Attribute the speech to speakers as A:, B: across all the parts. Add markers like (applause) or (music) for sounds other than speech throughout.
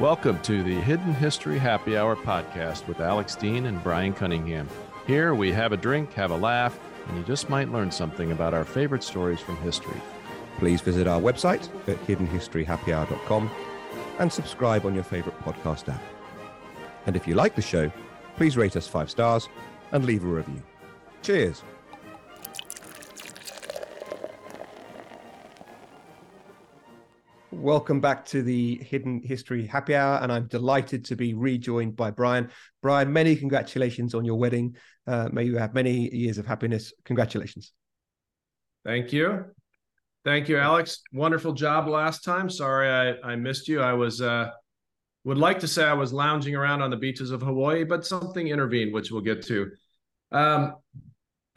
A: Welcome to the Hidden History Happy Hour podcast with Alex Dean and Bryan Cunningham. Here we have a drink, have a laugh, and you just might learn something about our favorite stories from history.
B: Please visit our website at hiddenhistoryhappyhour.com and subscribe on your favorite podcast app. And if you like the show, please rate us five stars and leave a review. Cheers. Welcome back to the Hidden History Happy Hour, and I'm delighted to be rejoined by Bryan. Bryan, many congratulations on your wedding. Uh, may you have many years of happiness. Congratulations.
C: Thank you. Thank you, Alex. Wonderful job last time. Sorry I, I missed you. I was uh, would like to say I was lounging around on the beaches of Hawaii, but something intervened, which we'll get to. Um,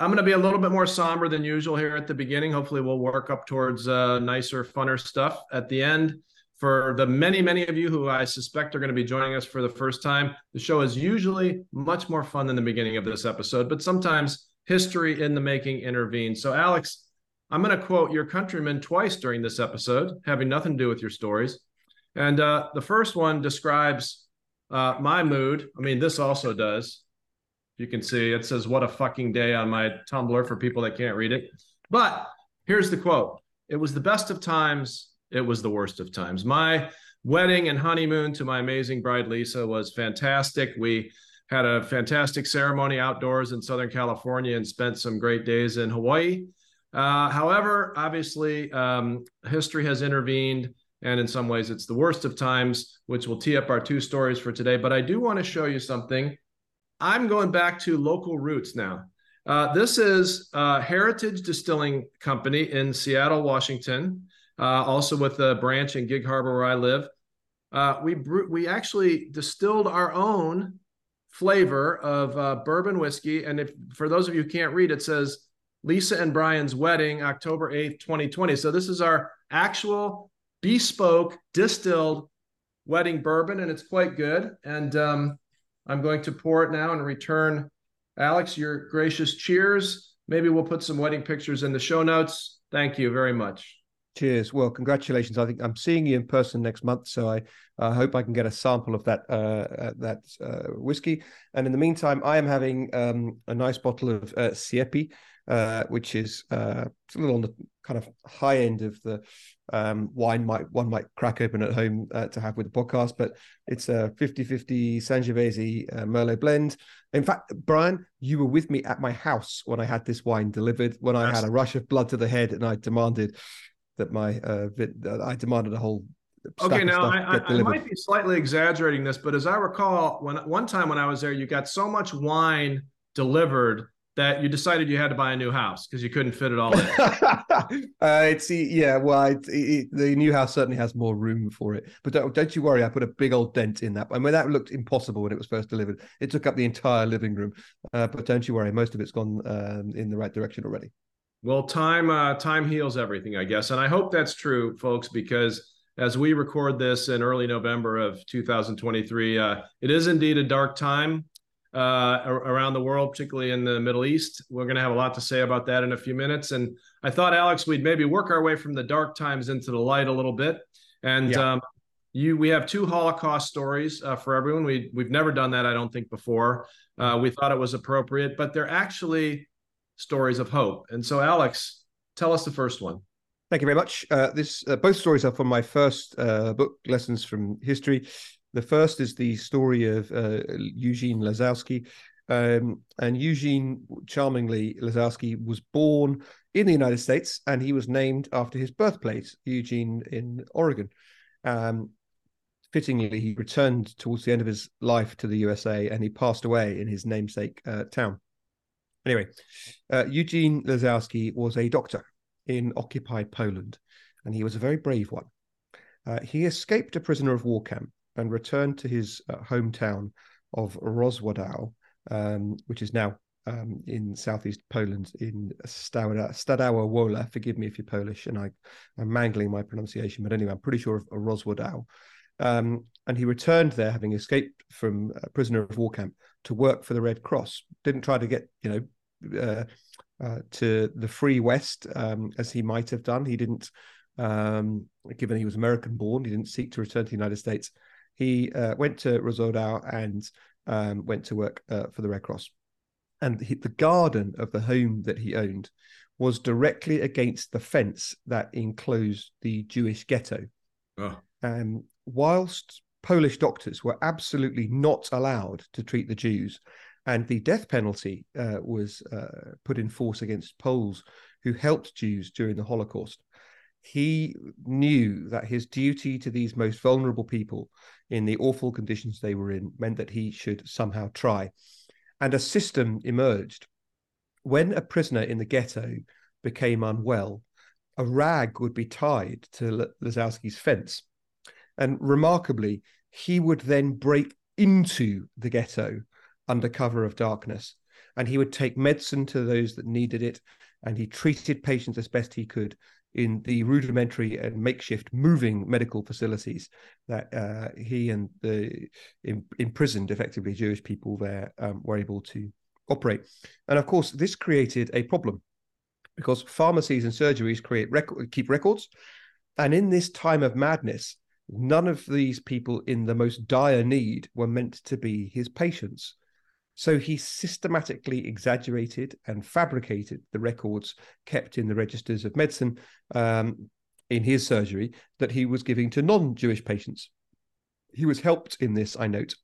C: I'm going to be a little bit more somber than usual here at the beginning. Hopefully, we'll work up towards uh, nicer, funner stuff at the end. For the many, many of you who I suspect are going to be joining us for the first time, the show is usually much more fun than the beginning of this episode, but sometimes history in the making intervenes. So, Alex, I'm going to quote your countrymen twice during this episode, having nothing to do with your stories. And uh, the first one describes uh, my mood. I mean, this also does you can see it says what a fucking day on my tumbler for people that can't read it. But here's the quote. It was the best of times. It was the worst of times. My wedding and honeymoon to my amazing bride lisa was fantastic. We had a fantastic ceremony outdoors in southern california and spent some great days in hawaii. Uh, however obviously um, history has intervened and in some ways it's the worst of times which will tee up our two stories for today. But i do want to show you something I'm going back to local roots now. Uh, this is uh, Heritage Distilling Company in Seattle, Washington, uh, also with a branch in Gig Harbor where I live. Uh, we we actually distilled our own flavor of uh, bourbon whiskey, and if for those of you who can't read, it says Lisa and Bryan's wedding, October eighth, twenty twenty. So this is our actual bespoke distilled wedding bourbon, and it's quite good. And um, I'm going to pour it now and return. Alex, your gracious cheers. Maybe we'll put some wedding pictures in the show notes. Thank you very much.
B: Cheers. Well, congratulations. I think I'm seeing you in person next month, so I uh, hope I can get a sample of that uh, uh, that uh, whiskey. And in the meantime, I am having um, a nice bottle of uh, Siepi, uh, which is uh, a little on the kind of high end of the um, wine might one might crack open at home uh, to have with the podcast, but it's a 50-50 Sangiovese uh, Merlot blend. In fact, Bryan, you were with me at my house when I had this wine delivered, when I had a rush of blood to the head and I demanded that my uh, I demanded a whole
C: Okay, now I, I, I, might be slightly exaggerating this, but as I recall, when one time when I was there, you got so much wine delivered that you decided you had to buy a new house because you couldn't fit it all in? (laughs)
B: uh, it's yeah, well, it, it, the new house certainly has more room for it. But don't, don't you worry, I put a big old dent in that. I mean, that looked impossible when it was first delivered. It took up the entire living room. Uh, but don't you worry, most of it's gone um, in the right direction already.
C: Well, time uh, time heals everything, I guess, and I hope that's true, folks, because as we record this in early November of 2023, uh, it is indeed a dark time uh, around the world, particularly in the Middle East. We're going to have a lot to say about that in a few minutes. And I thought, Alex, we'd maybe work our way from the dark times into the light a little bit. And yeah. um, you, we have two Holocaust stories uh, for everyone. We we've never done that, I don't think, before. Uh, we thought it was appropriate, but they're actually stories of hope. And so, Alex, tell us the first one.
B: Thank you very much. Uh, this uh, both stories are from my first uh, book, Lessons from History. The first is the story of uh, Eugene Lazowski. Um, and Eugene, charmingly, Lazowski was born in the United States and he was named after his birthplace, Eugene in Oregon. Um, fittingly, he returned towards the end of his life to the USA and he passed away in his namesake uh, town. Anyway, uh, Eugene Lazowski was a doctor in occupied Poland and he was a very brave one. Uh, he escaped a prisoner of war camp and returned to his uh, hometown of Rozwadów, um, which is now um, in southeast Poland in Stalowa Wola. Forgive me if you're Polish and I, am mangling my pronunciation, but anyway, I'm pretty sure of Rozwadów. Um, and he returned there, having escaped from a prisoner of war camp, to work for the Red Cross. Didn't try to get, you know, uh, uh, to the free West um, as he might have done. He didn't, um, given he was American born, he didn't seek to return to the United States he uh, went to Rozwadów and um, went to work uh, for the Red Cross. And he, the garden of the home that he owned was directly against the fence that enclosed the Jewish ghetto. Oh. Um, whilst Polish doctors were absolutely not allowed to treat the Jews, and the death penalty uh, was uh, put in force against Poles who helped Jews during the Holocaust. He knew that his duty to these most vulnerable people in the awful conditions they were in meant that he should somehow try. And a system emerged. When a prisoner in the ghetto became unwell, a rag would be tied to Lazowski's fence. And remarkably, he would then break into the ghetto under cover of darkness. And he would take medicine to those that needed it. And he treated patients as best he could in the rudimentary and makeshift moving medical facilities that uh, he and the imprisoned, effectively Jewish people there um, were able to operate. And of course, this created a problem because pharmacies and surgeries create keep records. And in this time of madness, none of these people in the most dire need were meant to be his patients. So he systematically exaggerated and fabricated the records kept in the registers of medicine um, in his surgery that he was giving to non Jewish patients. He was helped in this, I note,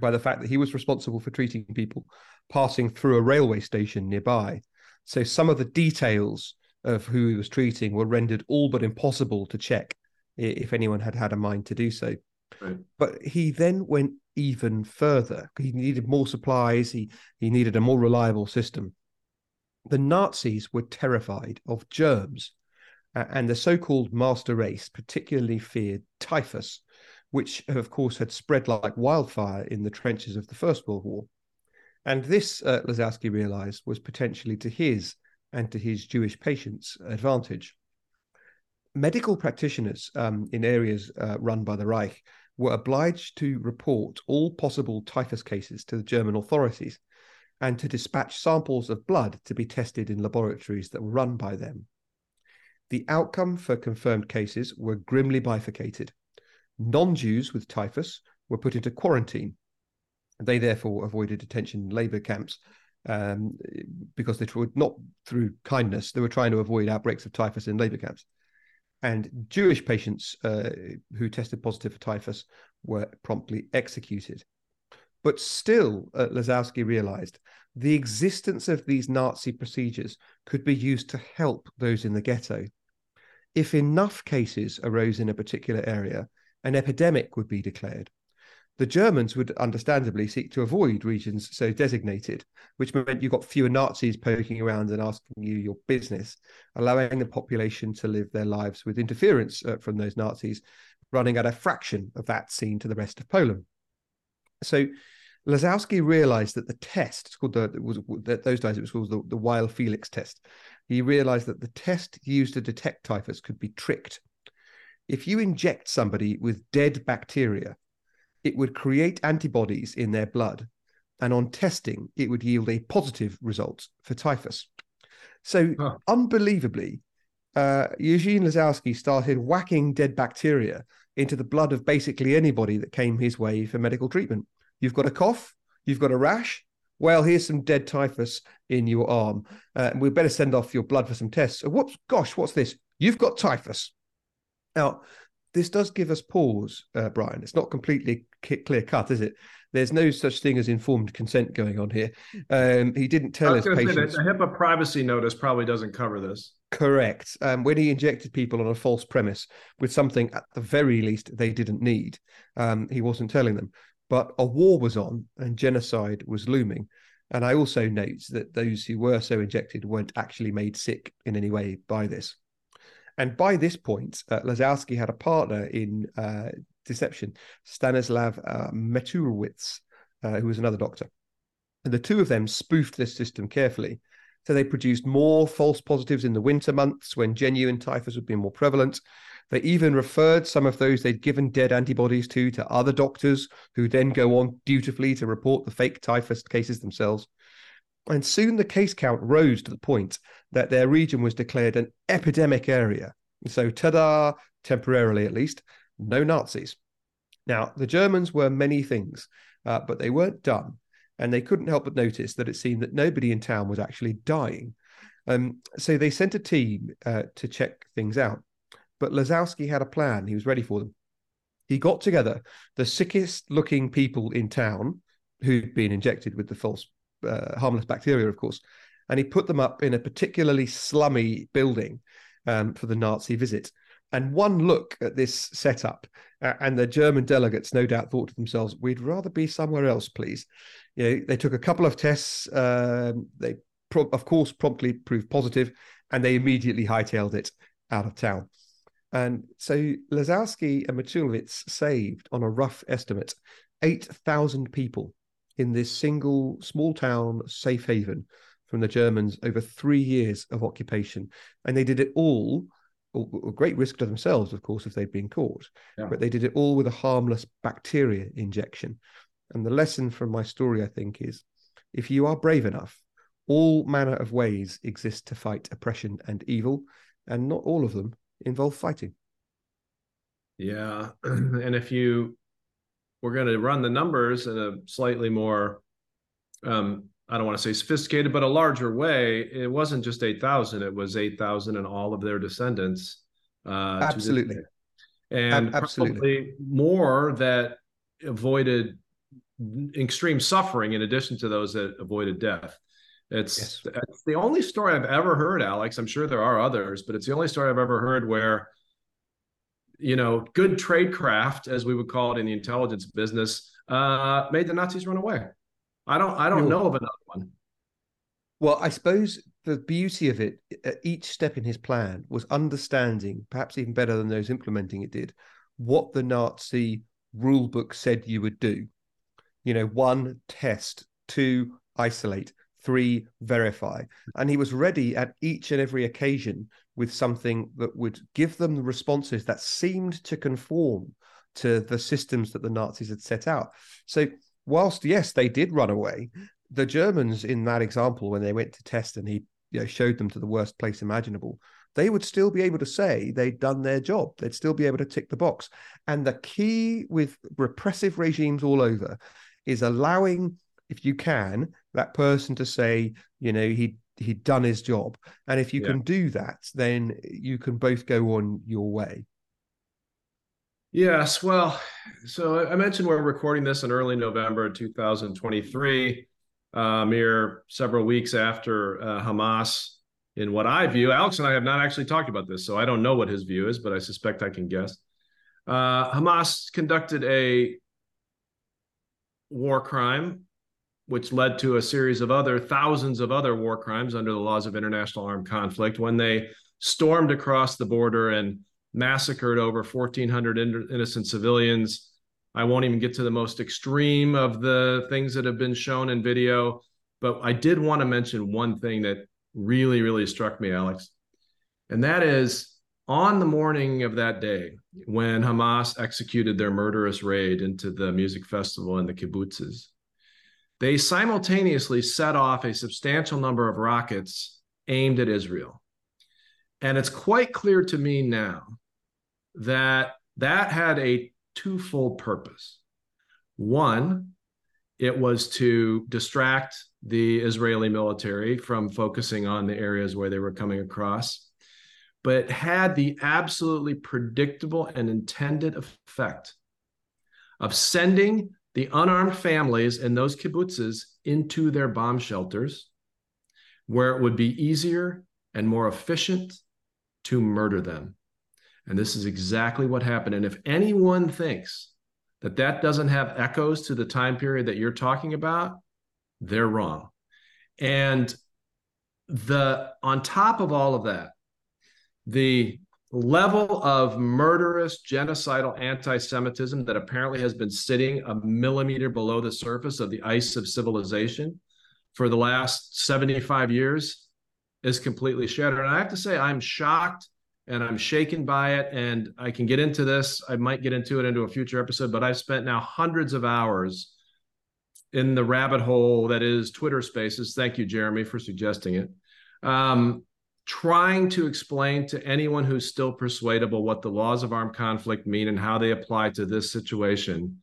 B: by the fact that he was responsible for treating people passing through a railway station nearby. So some of the details of who he was treating were rendered all but impossible to check if anyone had had a mind to do so. Right. But he then went even further. He needed more supplies. He he needed a more reliable system. The Nazis were terrified of germs, uh, and the so-called master race particularly feared typhus, which of course had spread like wildfire in the trenches of the First World War. And this, uh, Lazowski realized, was potentially to his and to his Jewish patients' advantage. Medical practitioners um, in areas uh, run by the Reich were obliged to report all possible typhus cases to the German authorities and to dispatch samples of blood to be tested in laboratories that were run by them. The outcome for confirmed cases were grimly bifurcated. Non Jews with typhus were put into quarantine. They therefore avoided detention in labor camps um, because they were not through kindness, they were trying to avoid outbreaks of typhus in labor camps and Jewish patients uh, who tested positive for typhus were promptly executed. But still, uh, Lazowski realized the existence of these Nazi procedures could be used to help those in the ghetto. If enough cases arose in a particular area, an epidemic would be declared. The Germans would understandably seek to avoid regions so designated, which meant you got fewer Nazis poking around and asking you your business, allowing the population to live their lives with interference uh, from those Nazis, running at a fraction of that seen to the rest of Poland. So Lazowski realized that the test, it's called the, it was that those days it was called the, the Weil Felix test. He realized that the test used to detect typhus could be tricked. If you inject somebody with dead bacteria, it would create antibodies in their blood. And on testing, it would yield a positive result for typhus. So, huh. unbelievably, uh, Eugene Lazowski started whacking dead bacteria into the blood of basically anybody that came his way for medical treatment. You've got a cough, you've got a rash. Well, here's some dead typhus in your arm. Uh, we better send off your blood for some tests. whoops, gosh, what's this? You've got typhus. Now, this does give us pause, uh, Bryan. It's not completely clear cut, is it? There's no such thing as informed consent going on here. Um, he didn't tell his patients.
C: The HIPAA privacy notice probably doesn't cover this.
B: Correct. Um, when he injected people on a false premise with something at the very least they didn't need, um, he wasn't telling them. But a war was on and genocide was looming. And I also note that those who were so injected weren't actually made sick in any way by this. And by this point, uh, Lazowski had a partner in uh, deception, Stanislav uh, Matulewicz, uh, who was another doctor. And the two of them spoofed this system carefully. So they produced more false positives in the winter months when genuine typhus would be more prevalent. They even referred some of those they'd given dead antibodies to to other doctors who then go on dutifully to report the fake typhus cases themselves. And soon the case count rose to the point that their region was declared an epidemic area. So, ta da, temporarily at least, no Nazis. Now, the Germans were many things, uh, but they weren't dumb, And they couldn't help but notice that it seemed that nobody in town was actually dying. Um, so they sent a team uh, to check things out. But Lazowski had a plan. He was ready for them. He got together the sickest looking people in town who'd been injected with the false uh, harmless bacteria, of course, and he put them up in a particularly slummy building um, for the Nazi visit. And one look at this setup, uh, and the German delegates no doubt thought to themselves, "We'd rather be somewhere else, please." You know, they took a couple of tests. Um, they, pro- of course, promptly proved positive, and they immediately hightailed it out of town. And so Lazowski and Matulewicz saved, on a rough estimate, 8,000 people in this single small town safe haven from the Germans over three years of occupation. And they did it all, a great risk to themselves, of course, if they'd been caught, yeah. but they did it all with a harmless bacteria injection. And the lesson from my story, I think, is if you are brave enough, all manner of ways exist to fight oppression and evil, and not all of them involve fighting.
C: Yeah. (clears throat) And if you were going to run the numbers in a slightly more, um, I don't want to say sophisticated, but a larger way, it wasn't just 8,000, it was 8,000 and all of their descendants.
B: Uh, absolutely.
C: And absolutely. probably more that avoided extreme suffering in addition to those that avoided death. It's, yes. it's the only story I've ever heard, Alex. I'm sure there are others, but it's the only story I've ever heard where, you know, good tradecraft, as we would call it in the intelligence business, uh, made the Nazis run away. I don't, I don't know of another.
B: Well, I suppose the beauty of it, at each step in his plan, was understanding, perhaps even better than those implementing it did, what the Nazi rule book said you would do. You know, one, test, two, isolate, three, verify. And he was ready at each and every occasion with something that would give them the responses that seemed to conform to the systems that the Nazis had set out. So, whilst yes, they did run away, the Germans in that example, when they went to test and he you know, showed them to the worst place imaginable, they would still be able to say they'd done their job. They'd still be able to tick the box. And the key with repressive regimes all over is allowing if you can, that person to say, you know, he he'd done his job. And if you yeah. can do that, then you can both go on your way.
C: Yes, well, so I mentioned we're recording this in early November 2023, uh, mere several weeks after uh, Hamas, in what I view, Alex and I have not actually talked about this, so I don't know what his view is, but I suspect I can guess. Uh, Hamas conducted a war crime which led to a series of other thousands of other war crimes under the laws of international armed conflict when they stormed across the border and massacred over 1,400 innocent civilians. I won't even get to the most extreme of the things that have been shown in video, but I did want to mention one thing that really, really struck me, Alex. And that is on the morning of that day, when Hamas executed their murderous raid into the music festival in the kibbutzes, they simultaneously set off a substantial number of rockets aimed at Israel. And it's quite clear to me now that that had a twofold purpose. One, it was to distract the Israeli military from focusing on the areas where they were coming across, but had the absolutely predictable and intended effect of sending the unarmed families in those kibbutzes into their bomb shelters, where it would be easier and more efficient to murder them. And this is exactly what happened. And if anyone thinks that that doesn't have echoes to the time period that you're talking about, they're wrong. And the on top of all of that, the level of murderous, genocidal anti Semitism that apparently has been sitting a millimeter below the surface of the ice of civilization for the last 75 years is completely shattered. And I have to say, I'm shocked and I'm shaken by it. And I can get into this. I might get into it into a future episode, but I've spent now hundreds of hours in the rabbit hole that is Twitter spaces. Thank you, Jeremy, for suggesting it. Um, trying to explain to anyone who's still persuadable what the laws of armed conflict mean and how they apply to this situation.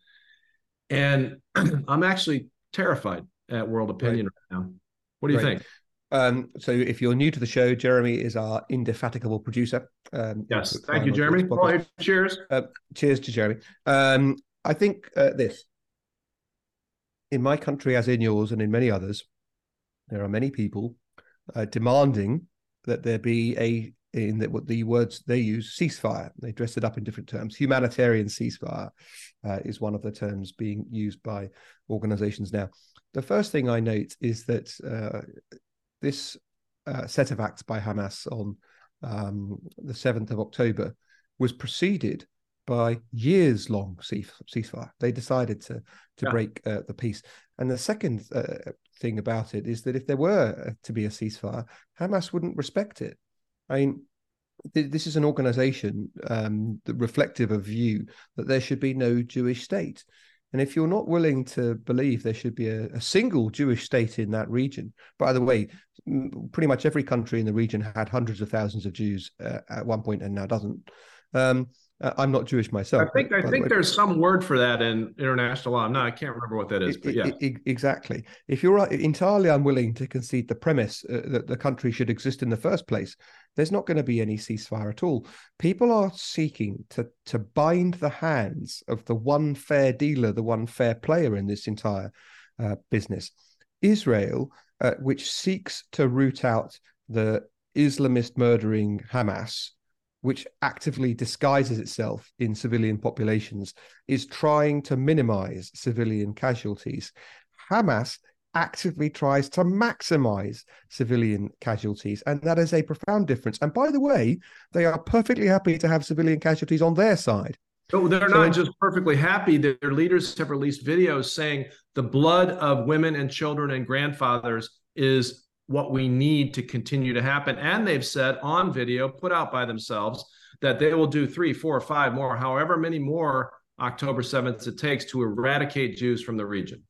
C: And (clears throat) I'm actually terrified at world opinion right, right now. What do you right. think?
B: Um, so if you're new to the show, Jeremy is our indefatigable producer.
C: Um, yes, thank you, Jeremy. Cheers.
B: Uh, cheers to Jeremy. Um, I think uh, this in my country, as in yours and in many others, there are many people uh, demanding that there be a in the, what the words they use ceasefire. They dress it up in different terms. Humanitarian ceasefire uh, is one of the terms being used by organizations now. The first thing I note is that uh, this uh, set of acts by Hamas on um, the 7th of October was preceded by years long ceasefire. They decided to to yeah. break uh, the peace. And the second uh, thing about it is that if there were to be a ceasefire, Hamas wouldn't respect it. I mean, th- this is an organization um, that reflective of view that there should be no Jewish state. And if you're not willing to believe there should be a, a, single Jewish state in that region, by the way, pretty much every country in the region had hundreds of thousands of Jews uh, at one point and now doesn't. Um, I'm not Jewish myself.
C: I think I think the there's some word for that in international law. No, I can't remember what that is. But yeah,
B: exactly. If you're entirely unwilling to concede the premise uh, that the country should exist in the first place, there's not going to be any ceasefire at all. People are seeking to to bind the hands of the one fair dealer, the one fair player in this entire uh, business. Israel, uh, which seeks to root out the Islamist murdering Hamas which actively disguises itself in civilian populations, is trying to minimize civilian casualties. Hamas actively tries to maximize civilian casualties. And that is a profound difference. And by the way, they are perfectly happy to have civilian casualties on their side.
C: So they're so not just perfectly happy. Their leaders have released videos saying the blood of women and children and grandfathers is what we need to continue to happen. And they've said on video, put out by themselves, that they will do three, four, five more, however many more October 7th it takes to eradicate Jews from the region.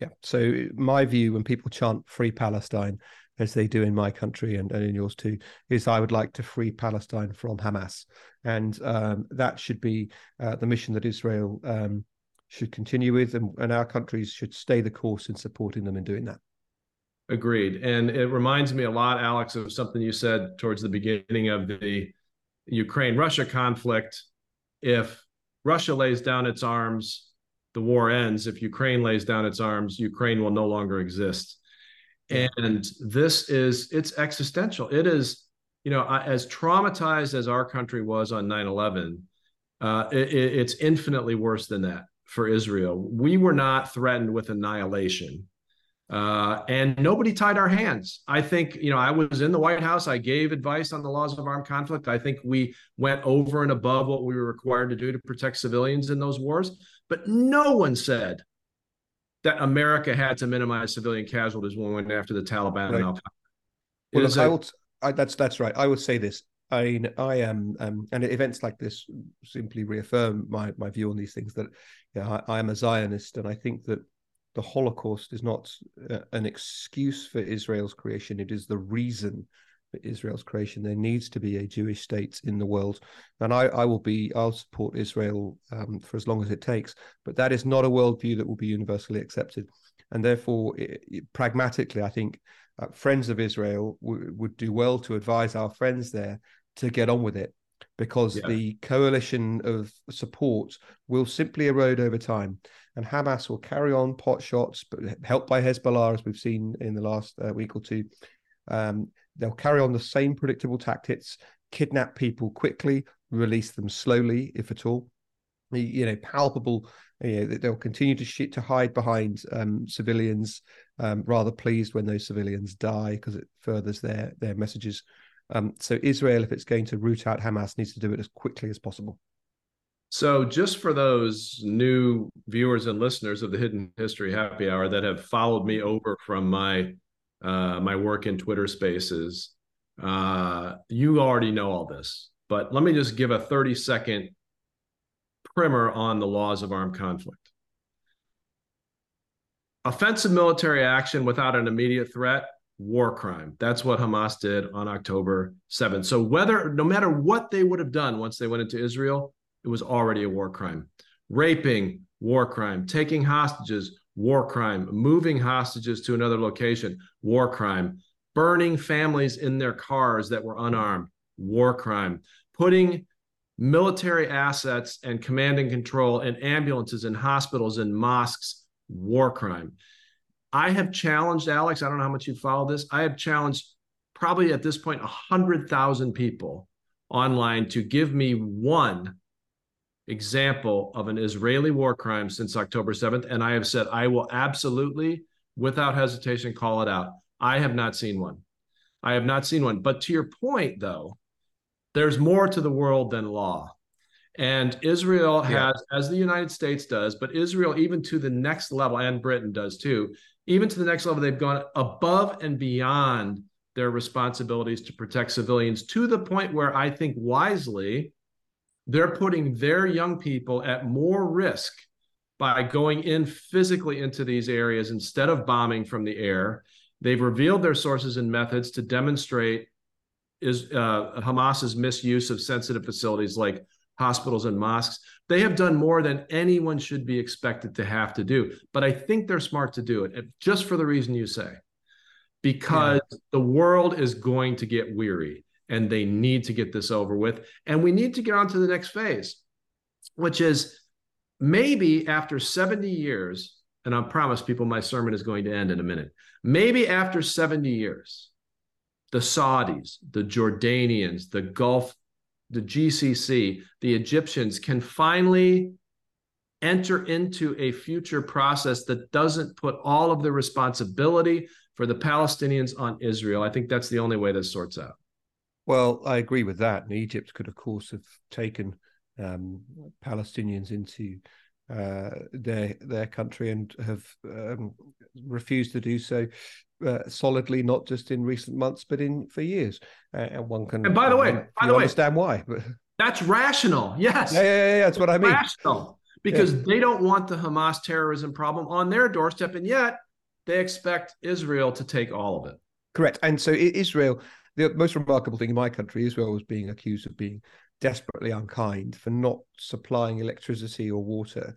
B: Yeah. So my view when people chant free Palestine, as they do in my country and, and in yours too, is I would like to free Palestine from Hamas. And um, that should be uh, the mission that Israel um, should continue with, and, and our countries should stay the course in supporting them in doing that.
C: Agreed. And it reminds me a lot, Alex, of something you said towards the beginning of the Ukraine Russia conflict. If Russia lays down its arms, the war ends. If Ukraine lays down its arms, Ukraine will no longer exist. And this is, it's existential. It is, you know, as traumatized as our country was on 9 11, uh, it, it's infinitely worse than that for Israel. We were not threatened with annihilation uh, and nobody tied our hands. I think, you know, I was in the White House. I gave advice on the laws of armed conflict. I think we went over and above what we were required to do to protect civilians in those wars. But no one said that America had to minimize civilian casualties when we went after the Taliban right. and Al Qaeda.
B: Well, look, a- I will, I, that's that's right. I would say this. I mean, I am, um, and events like this simply reaffirm my my view on these things. That yeah, I, I am a Zionist, and I think that the Holocaust is not uh, an excuse for Israel's creation, it is the reason for Israel's creation. There needs to be a Jewish state in the world. And I, I will be, I'll support Israel um, for as long as it takes. But that is not a worldview that will be universally accepted. And therefore, it, it, pragmatically, I think uh, friends of Israel w- would do well to advise our friends there to get on with it because yeah. the coalition of support will simply erode over time and Hamas will carry on pot shots, but helped by Hezbollah, as we've seen in the last uh, week or two. Um, they'll carry on the same predictable tactics: kidnap people quickly, release them slowly, if at all. You know, palpable. You know, they'll continue to shit to hide behind um, civilians. Um, rather pleased when those civilians die because it furthers their their messages. Um, so Israel, if it's going to root out Hamas, needs to do it as quickly as possible.
C: So, just for those new viewers and listeners of the Hidden History Happy Hour that have followed me over from my uh, my work in Twitter Spaces, uh, you already know all this. But let me just give a thirty second primer on the laws of armed conflict. Offensive military action without an immediate threat war crime. That's what Hamas did on October 7th. So whether no matter what they would have done once they went into Israel, it was already a war crime. Raping, war crime. Taking hostages, war crime. Moving hostages to another location, war crime. Burning families in their cars that were unarmed, war crime. Putting military assets and command and control and ambulances and hospitals and mosques, war crime. I have challenged Alex. I don't know how much you follow this. I have challenged probably at this point a hundred thousand people online to give me one example of an Israeli war crime since October 7th. And I have said I will absolutely, without hesitation, call it out. I have not seen one. I have not seen one. But to your point, though, there's more to the world than law. And Israel has, yeah. as the United States does, but Israel, even to the next level, and Britain does too, even to the next level, they've gone above and beyond their responsibilities to protect civilians to the point where I think wisely, they're putting their young people at more risk by going in physically into these areas instead of bombing from the air. They've revealed their sources and methods to demonstrate is uh, Hamas's misuse of sensitive facilities like hospitals and mosques. They have done more than anyone should be expected to have to do. But I think they're smart to do it, just for the reason you say, because yeah. the world is going to get weary and they need to get this over with. And we need to get on to the next phase, which is maybe after 70 years, and I promise people my sermon is going to end in a minute. Maybe after 70 years, the Saudis, the Jordanians, the Gulf, the GCC, the Egyptians can finally enter into a future process that doesn't put all of the responsibility for the Palestinians on Israel. I think that's the only way this sorts out.
B: Well, I agree with that. And Egypt could, of course, have taken um, Palestinians into uh, their their country and have um, refused to do so uh, solidly, not just in recent months, but in for years. Uh, and one can.
C: And by the way, by the way,
B: understand why. But
C: that's rational. Yes.
B: Yeah, yeah, yeah, that's what I mean.
C: Rational because yeah. they don't want the Hamas terrorism problem on their doorstep, and yet they expect Israel to take all of it.
B: Correct. And so Israel, the most remarkable thing in my country, Israel was being accused of being desperately unkind for not supplying electricity or water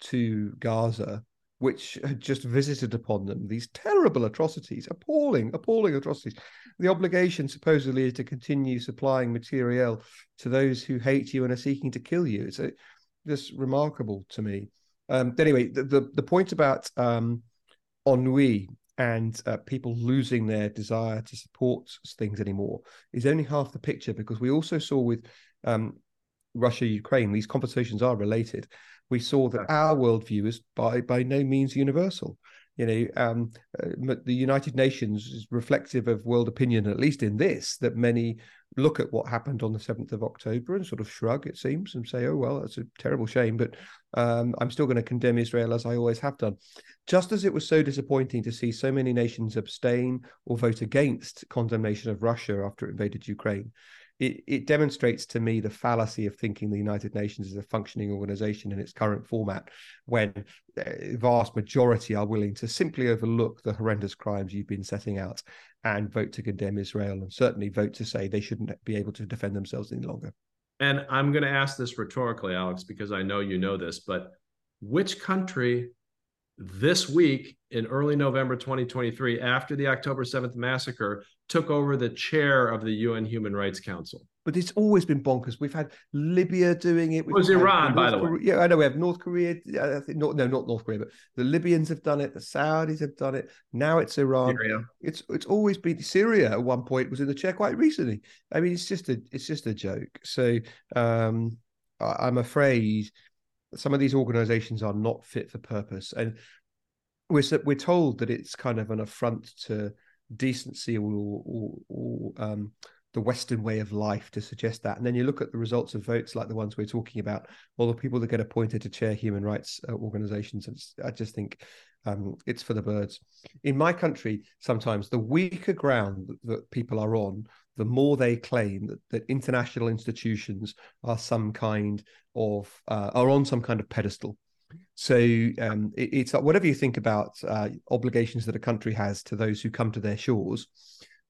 B: to Gaza which had just visited upon them these terrible atrocities, appalling, appalling atrocities. The obligation supposedly is to continue supplying materiel to those who hate you and are seeking to kill you. It's a, just remarkable to me. Um, anyway, the, the, the point about um, ennui and uh, people losing their desire to support things anymore is only half the picture because we also saw with um, Russia Ukraine these conversations are related we saw that our worldview is by by no means universal. You know, um, uh, the United Nations is reflective of world opinion, at least in this, that many look at what happened on the 7th of October and sort of shrug, it seems, and say, oh, well, that's a terrible shame, but um, I'm still going to condemn Israel as I always have done. Just as it was so disappointing to see so many nations abstain or vote against condemnation of Russia after it invaded Ukraine, it, it demonstrates to me the fallacy of thinking the United Nations is a functioning organization in its current format, when the vast majority are willing to simply overlook the horrendous crimes you've been setting out and vote to condemn Israel and certainly vote to say they shouldn't be able to defend themselves any longer.
C: And I'm going to ask this rhetorically, Alex, because I know you know this, but which country this week in early November 2023, after the October 7th massacre, took over the chair of the UN Human Rights Council.
B: But it's always been bonkers. We've had Libya doing it.
C: We've it was Iran, by the
B: way. Yeah, I know. We have North Korea. I think, no, no, not North Korea, but the Libyans have done it. The Saudis have done it. Now it's Iran. Syria. It's it's always been Syria. At one point, was in the chair quite recently. I mean, it's just a it's just a joke. So um, I, I'm afraid some of these organizations are not fit for purpose and we're we're told that it's kind of an affront to decency or, or, or um, the Western way of life to suggest that. And then you look at the results of votes like the ones we're talking about, all the people that get appointed to chair human rights uh, organizations. I just think um, it's for the birds. In my country, sometimes the weaker ground that, that people are on, the more they claim that, that international institutions are some kind of uh, are on some kind of pedestal So um, it, it's whatever you think about uh, obligations that a country has to those who come to their shores.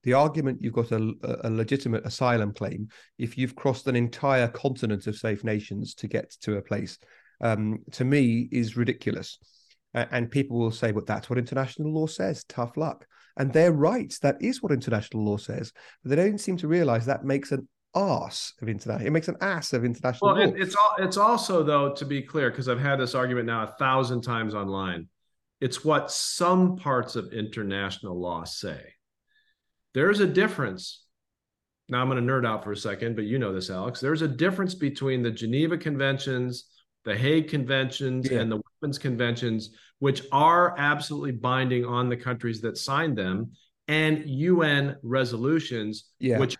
B: The argument you've got a, a legitimate asylum claim if you've crossed an entire continent of safe nations to get to a place, um, to me, is ridiculous. And people will say, "But that's what international law says." Tough luck, and they're right. That is what international law says. But they don't seem to realize that makes an ass of international. It makes an ass of international
C: well,
B: law.
C: it's all, it's also though to be clear because I've had this argument now a thousand times online. It's what some parts of international law say. There's a difference. Now I'm going to nerd out for a second, but you know this, Alex. There's a difference between the Geneva Conventions, the Hague Conventions, yeah. and the Weapons Conventions, which are absolutely binding on the countries that signed them, and UN resolutions, yeah. which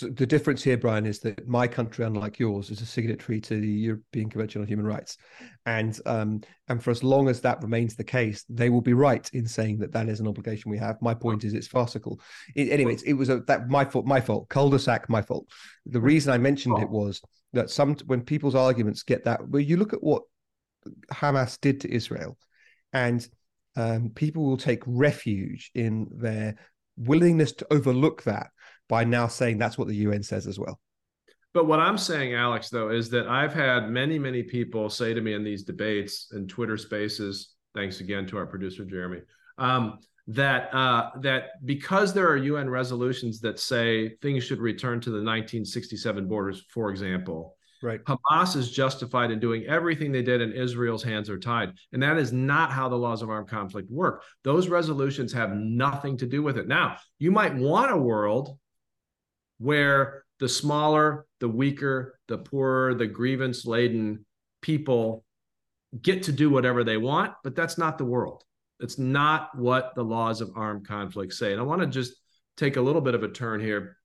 B: the difference here, Bryan, is that my country, unlike yours, is a signatory to the European Convention on Human Rights, and um, and for as long as that remains the case, they will be right in saying that that is an obligation we have. My point is, it's farcical. It, anyway, it was a, that my fault. My fault. Cul-de-sac. My fault. The reason I mentioned it was that some when people's arguments get that, well, you look at what Hamas did to Israel, and um, people will take refuge in their willingness to overlook that by now saying that's what the UN says as well.
C: But what I'm saying, Alex, though, is that I've had many, many people say to me in these debates and Twitter spaces, thanks again to our producer, Jeremy, um, that uh, that because there are UN resolutions that say things should return to the 1967 borders, for example,
B: right.
C: Hamas is justified in doing everything they did, and Israel's hands are tied. And that is not how the laws of armed conflict work. Those resolutions have nothing to do with it. Now, you might want a world where the smaller, the weaker, the poorer, the grievance laden people get to do whatever they want, but that's not the world. It's not what the laws of armed conflict say. And I want to just take a little bit of a turn here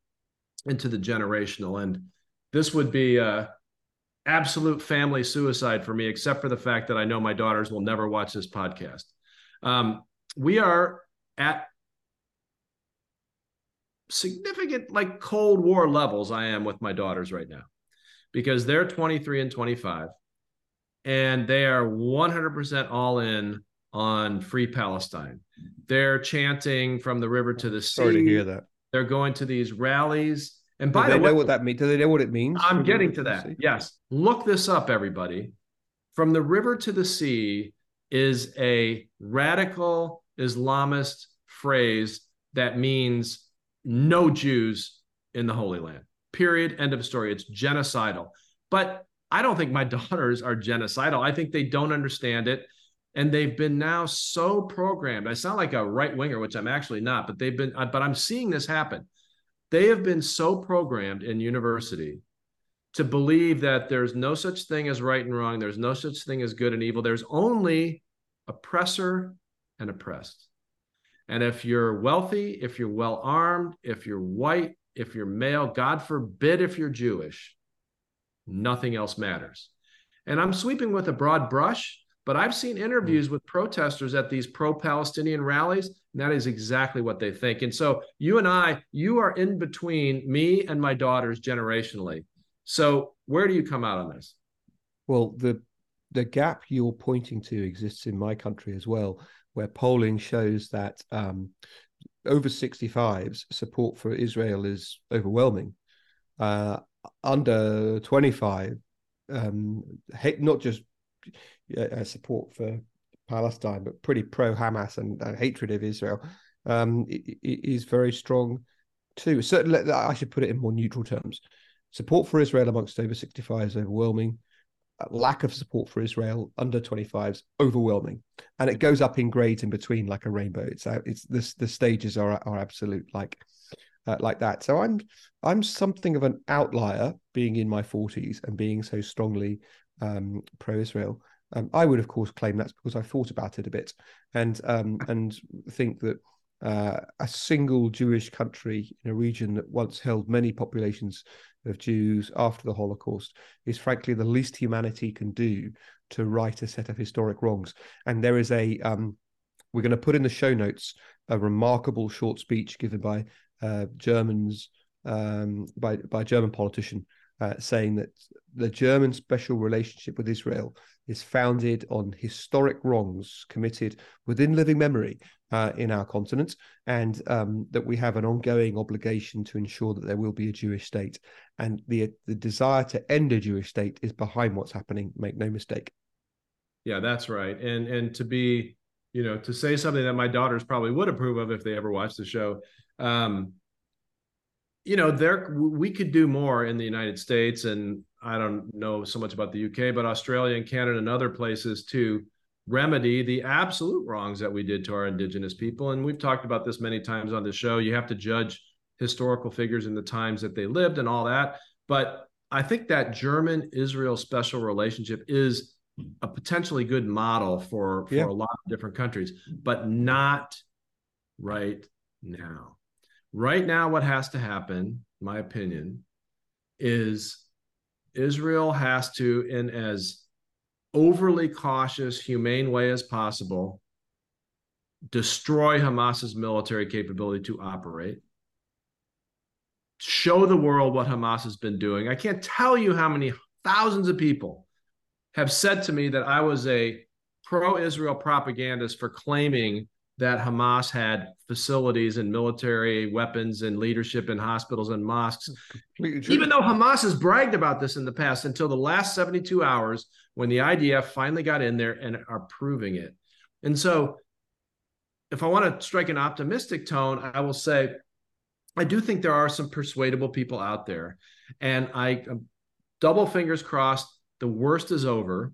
C: into the generational. And this would be a absolute family suicide for me, except for the fact that I know my daughters will never watch this podcast. Um, we are at significant like Cold War levels I am with my daughters right now because they're 23 and 25 and they are 100% all in on free Palestine. They're chanting from the river to the sea.
B: Sorry to hear that.
C: They're going to these rallies. And by
B: Do
C: the
B: way, know what that means? Do they know what it means?
C: I'm getting to that. Yes. Look this up, everybody. From the river to the sea is a radical Islamist phrase that means no Jews in the Holy Land. Period. End of story. It's genocidal. But I don't think my (laughs) daughters are genocidal. I think they don't understand it. And they've been now so programmed. I sound like a right winger, which I'm actually not, but they've been, but I'm seeing this happen. They have been so programmed in university to believe that there's no such thing as right and wrong. There's no such thing as good and evil. There's only oppressor and oppressed. And if you're wealthy, if you're well armed, if you're white, if you're male, God forbid if you're Jewish, nothing else matters. And I'm sweeping with a broad brush, but I've seen hmm. interviews with protesters at these pro Palestinian rallies, and that is exactly what they think. And so you and I, you are in between me and my daughters generationally. So where do you come out on this?
B: Well, the the gap you're pointing to exists in my country as well where polling shows that um, over 65s support for Israel is overwhelming. Uh, under 25, um, hate, not just uh, support for Palestine, but pretty pro Hamas and, and, hatred of Israel um, is very strong too. Certainly, I should put it in more neutral terms. Support for Israel amongst over 65 is overwhelming lack of support for Israel under 25s overwhelming, and it goes up in grades in between like a rainbow. It's uh, it's this the stages are are absolute like uh, like that. So I'm I'm something of an outlier being in my 40s and being so strongly um, pro-Israel. Um, I would of course claim that's because I thought about it a bit and um, and think that uh, a single Jewish country in a region that once held many populations of Jews after the Holocaust is frankly the least humanity can do to right a set of historic wrongs. And there is a, um, we're going to put in the show notes a remarkable short speech given by uh, Germans, um, by by a German politician uh, saying that the German special relationship with Israel is founded on historic wrongs committed within living memory uh, in our continent, and um, that we have an ongoing obligation to ensure that there will be a Jewish state. And the the desire to end a Jewish state is behind what's happening. Make no mistake.
C: Yeah, that's right. And and to be, you know, to say something that my daughters probably would approve of if they ever watched the show. Um, you know, there we could do more in the United States, and I don't know so much about the UK, but Australia and Canada and other places to remedy the absolute wrongs that we did to our indigenous people. And we've talked about this many times on the show. You have to judge historical figures in the times that they lived and all that. But I think that German Israel special relationship is a potentially good model for, for yeah. a lot of different countries, but not right now. Right now, what has to happen, my opinion, is Israel has to, in as overly cautious, humane way as possible, destroy Hamas's military capability to operate, show the world what Hamas has been doing. I can't tell you how many thousands of people have said to me that I was a pro Israel propagandist for claiming that Hamas had facilities and military weapons and leadership in hospitals and mosques. Even though Hamas has bragged about this in the past until the last 72 hours when the IDF finally got in there and are proving it. And so, if I want to strike an optimistic tone, I will say I do think there are some persuadable people out there. And I um, double fingers crossed, the worst is over.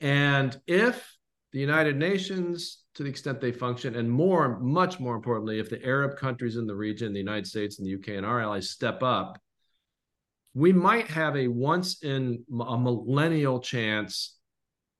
C: And if the United Nations, to the extent they function, and more, much more importantly, if the Arab countries in the region, the United States and the UK and our allies step up, we might have a once in a millennial chance,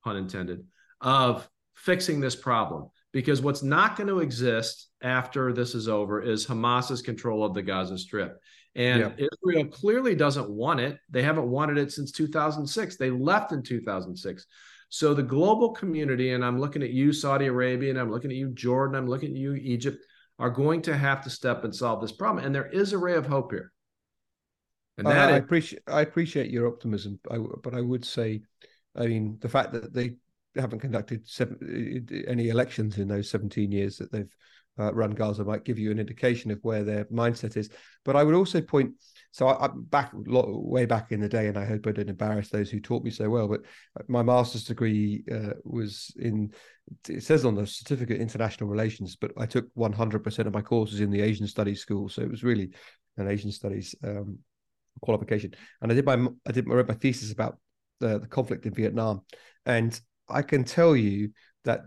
C: pun intended, of fixing this problem. Because what's not going to exist after this is over is Hamas's control of the Gaza Strip. And yeah. Israel clearly doesn't want it. They haven't wanted it since 2006. They left in 2006. So the global community, and I'm looking at you, Saudi Arabia, and I'm looking at you, Jordan, I'm looking at you, Egypt, are going to have to step and solve this problem. And there is a ray of hope here.
B: And that I, I appreciate I appreciate your optimism, I, but I would say, I mean, the fact that they haven't conducted seven, any elections in those 17 years that they've uh, run Gaza might give you an indication of where their mindset is. But I would also point so I, am back way back in the day, and I hope I didn't embarrass those who taught me so well. But my master's degree uh, was in. It says on the certificate international relations, but I took 100% of my courses in the Asian Studies school, so it was really an Asian Studies um, qualification. And I did my I did my, wrote my thesis about the, the conflict in Vietnam, and I can tell you that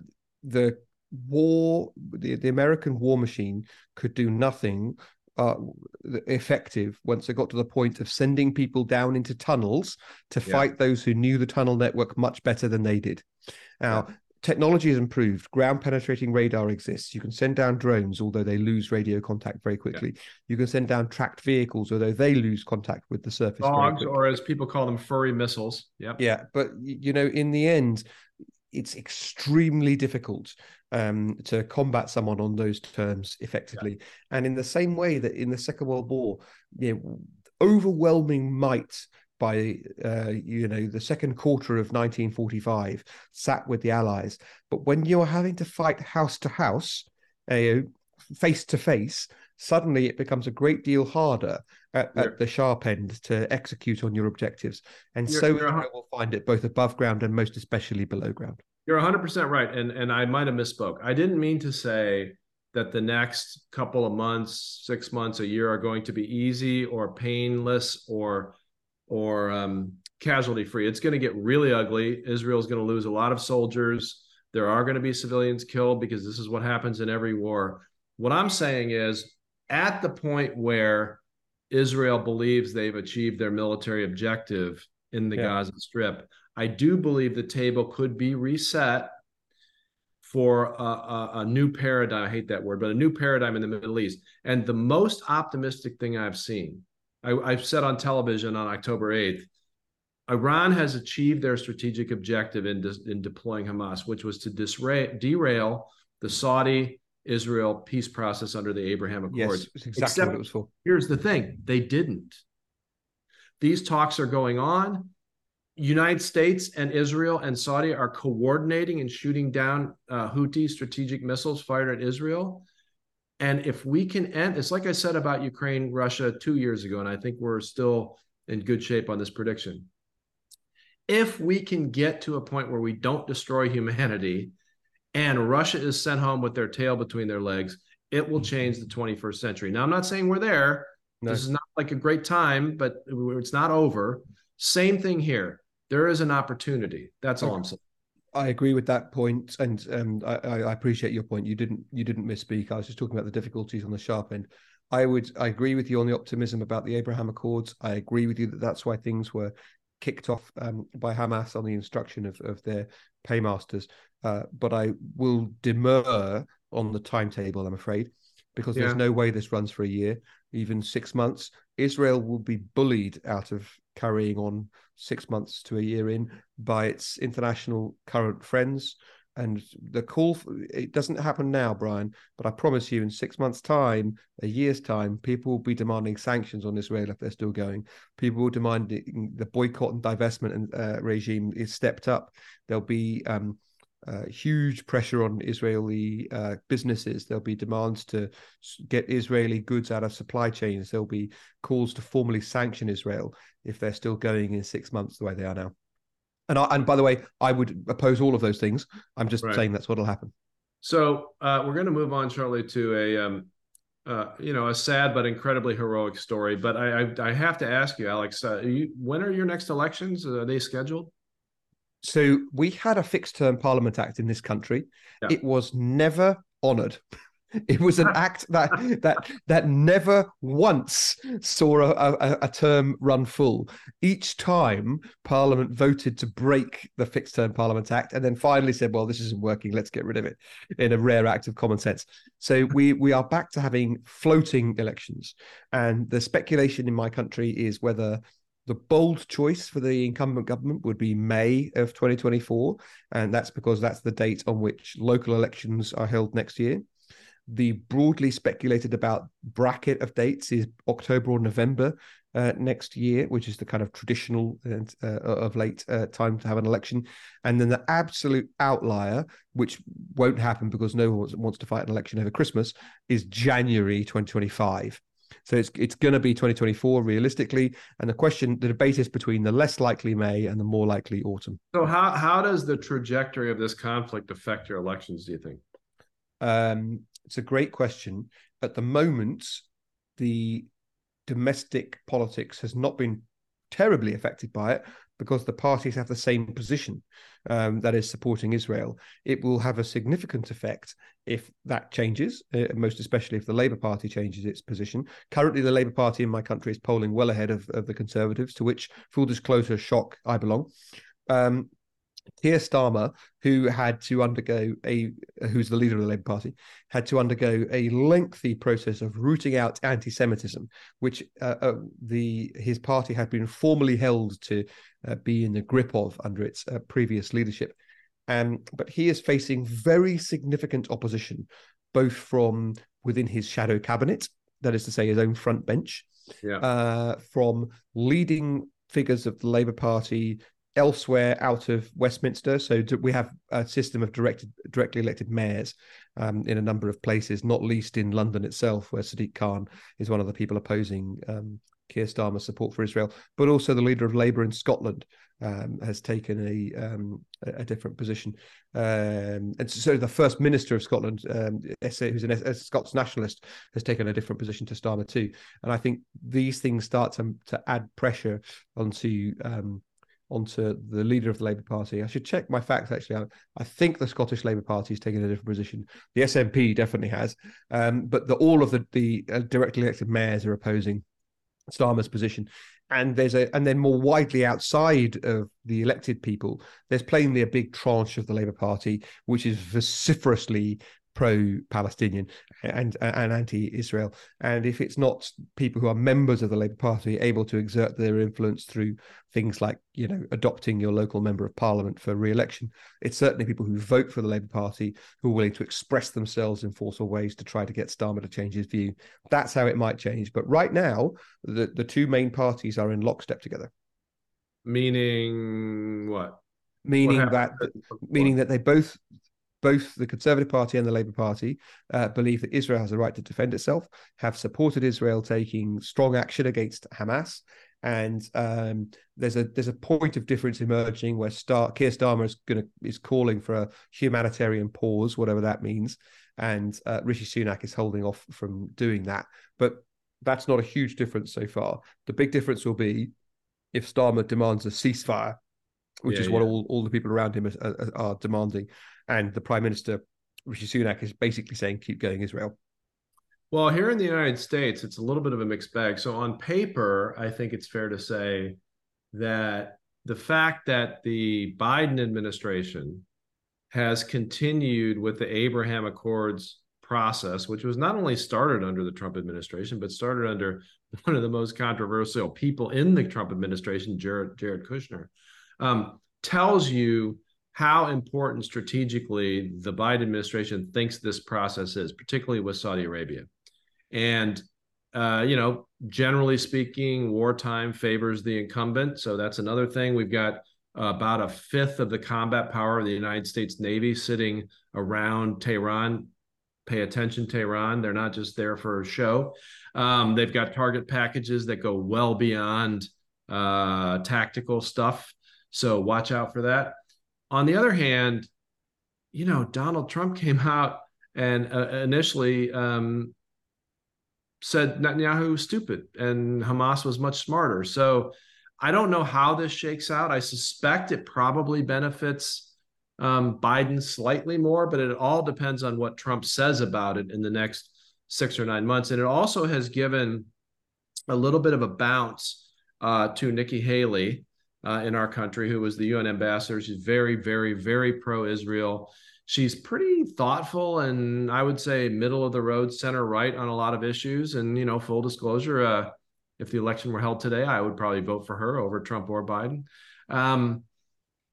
B: the war the, the american war machine could do nothing uh, effective once it got to the point of sending people down into tunnels to yeah. fight those who knew the tunnel network much better than they did. Now, yeah. technology has improved. Ground penetrating radar exists. You can send down drones, although they lose radio contact very quickly. Yeah. You can send down tracked vehicles, although they lose contact with the surface.
C: Dogs, or as people call them, furry missiles. Yeah.
B: Yeah, but you know, in the end, it's extremely difficult um, to combat someone on those terms effectively. Yeah. And in the same way that in the Second World War, you know, overwhelming might by uh, you know the second quarter of 1945 sat with the Allies. But when you're having to fight house to house, uh, face to face, suddenly it becomes a great deal harder at, at, the sharp end to execute on your objectives. And you're, so you're will find it both above ground and most especially below ground.
C: You're 100% right. And, and I might have misspoke. I didn't mean to say that the next couple of months, six months, a year are going to be easy or painless or or um, casualty free. It's going to get really ugly. Israel is going to lose a lot of soldiers. There are going to be civilians killed because this is what happens in every war. What I'm saying is, at the point where Israel believes they've achieved their military objective in the yeah. Gaza Strip. I do believe the table could be reset for a, a, a, new paradigm. I hate that word, but a new paradigm in the Middle East. And the most optimistic thing I've seen, I, have said on television on October 8th, Iran has achieved their strategic objective in, de- in deploying Hamas, which was to disra- derail the Saudi Israel peace process under the Abraham Accords.
B: Yes, exactly Except, what it was for.
C: Here's the thing they didn't. These talks are going on. United States and Israel and Saudi are coordinating and shooting down uh, Houthi strategic missiles fired at Israel. And if we can end, it's like I said about Ukraine, Russia two years ago, and I think we're still in good shape on this prediction. If we can get to a point where we don't destroy (laughs) humanity and Russia is sent home with their tail between their legs, it will change the 21st century. Now, I'm not saying we're there. No. This is not like a great time, but it's not over. Same thing here. There is an opportunity. That's all I'm saying.
B: I agree with that point, and um, I, I, appreciate your point. You didn't you didn't misspeak. I was just talking about the difficulties on the sharp end. I would I agree with you on the optimism about the Abraham Accords. I agree with you that that's why things were kicked off um, by Hamas on the instruction of, of their paymasters. Uh, but I will demur on the timetable, I'm afraid, because yeah. there's no way this runs for a year, even six months. Israel will be bullied out of carrying on six months to a year in by its international current friends. And the call, for, it doesn't happen now, Bryan, but I promise you in six months' time, a year's time, people will be demanding sanctions on Israel if they're still going. People will demand the boycott and divestment and, uh, regime is stepped up. There'll be um, uh, huge pressure on Israeli uh, businesses. There'll be demands to get Israeli goods out of supply chains. There'll be calls to formally sanction Israel if they're still going in six months the way they are now. And I, and by the way, I would oppose all of those things. I'm just right. saying that's what'll happen.
C: So uh, we're going to move on shortly to a um, uh, you know a sad but incredibly heroic story. But I I, I have to ask you, Alex, uh, you, when are your next elections? Are they scheduled?
B: So we had a fixed term parliament act in this country. Yeah. It was never honoured. (laughs) It was an (laughs) act that that that never once saw a, a, a, term run full. Each time Parliament voted to break the Fixed Term Parliament Act, and then finally said, "Well, this isn't working. Let's get rid of it." In a rare act of common sense. So we we are back to having floating elections, and the speculation in my country is whether the bold choice for the incumbent government would be May of 2024, and that's because that's the date on which local elections are held next year. The broadly speculated about bracket of dates is October or November uh, next year, which is the kind of traditional uh, of late uh, time to have an election. And then the absolute outlier, which won't happen because no one wants to fight an election over Christmas, is January 2025. So it's it's going to be 2024 realistically, and the question, the debate is between the less likely May and the more likely autumn.
C: So how how does the trajectory of this conflict affect your elections? Do you think?
B: Um, it's a great question. At the moment, the domestic politics has not been terribly affected by it because the parties have the same position um, that is supporting Israel. It will have a significant effect if that changes, uh, most especially if the Labour Party changes its position. Currently, the Labour Party in my country is polling well ahead of, of the Conservatives, to which, full disclosure, shock, I belong. Um, Keir Starmer, who had to undergo a, who's the leader of the Labour Party, had to undergo a lengthy process of rooting out anti-Semitism, which uh, uh, the his party had been formally held to uh, be in the grip of under its uh, previous leadership. Um, but he is facing very significant opposition, both from within his shadow cabinet, that is to say, his own front bench, yeah. Uh, from leading figures of the Labour Party elsewhere out of Westminster. So we have a system of directed, directly elected mayors um, in a number of places, not least in London itself, where Sadiq Khan is one of the people opposing um, Keir Starmer's support for Israel, but also the leader of Labour in Scotland um, has taken a um, a different position. Um, and so the first minister of Scotland, um, who's an, a Scots nationalist, has taken a different position to Starmer too. And I think these things start to to add pressure onto onto the leader of the Labour Party. I should check my facts actually. I, I think the Scottish Labour Party is taking a different position. The SNP definitely has, um, but the, all of the, the uh, directly elected mayors are opposing Starmer's position. And there's a, and then more widely outside of the elected people, there's plainly a big tranche of the Labour Party which is vociferously pro-Palestinian and and anti-Israel. And if it's not people who are members of the Labour Party able to exert their influence through things like you know adopting your local member of parliament for re-election, it's certainly people who vote for the Labour Party who are willing to express themselves in forceful ways to try to get Starmer to change his view. That's how it might change. But right now, the the two main parties are in lockstep together.
C: Meaning what?
B: Meaning what that meaning that they both both the Conservative Party and the Labour Party uh, believe that Israel has a right to defend itself, have supported Israel taking strong action against Hamas, and um, there's a there's a point of difference emerging where Star, Keir Starmer is going is calling for a humanitarian pause, whatever that means, and uh, Rishi Sunak is holding off from doing that. But that's not a huge difference so far. The big difference will be if Starmer demands a ceasefire, which yeah, is what all, all the people around him are, are, are demanding and the Prime Minister Rishi Sunak is basically saying keep going Israel.
C: Well, here in the United States, it's a little bit of a mixed bag. So on paper, I think it's fair to say that the fact that the Biden administration has continued with the Abraham Accords process, which was not only started under the Trump administration, but started under (laughs) one of the most controversial people in the Trump administration, Jared, Jared Kushner, um, tells you how important strategically the Biden administration thinks this process is, particularly with Saudi Arabia. And, uh, you know, generally speaking, wartime favors the incumbent. So that's another thing. We've got about a fifth of the combat power of the United States Navy sitting around Tehran. Pay attention, Tehran. They're not just there for a show. Um, they've got target packages that go well beyond uh, tactical stuff. So watch out for that. On the other hand, you know, Donald Trump (laughs) came out and uh, initially um, said Netanyahu was stupid and Hamas was much smarter. So I don't know how this shakes out. I suspect it probably benefits um, Biden slightly more, but it all depends on what Trump says about it in the next six or nine months. And it also has given a little bit of a bounce uh, to Nikki Haley, uh, in our country who was the UN ambassador. She's very, very, very pro Israel. She's pretty thoughtful and I would say middle of the road, center right on a lot of issues. And, you know, full disclosure, uh, if the election were held today, I would probably vote for her over Trump or Biden. Um,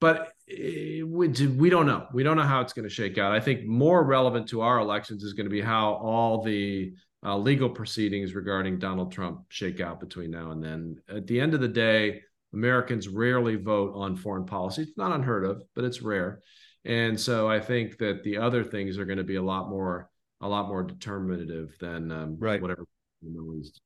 C: but we, we don't know. We don't know how it's going to shake out. I think more relevant to our elections is going to be how all the uh, legal proceedings regarding Donald Trump shake out between now and then. At the end of the day, Americans rarely vote on foreign policy. It's not unheard of, but it's rare. And so I think that the other things are going to be a lot more a lot more determinative than um,
B: right.
C: whatever the Middle
B: East.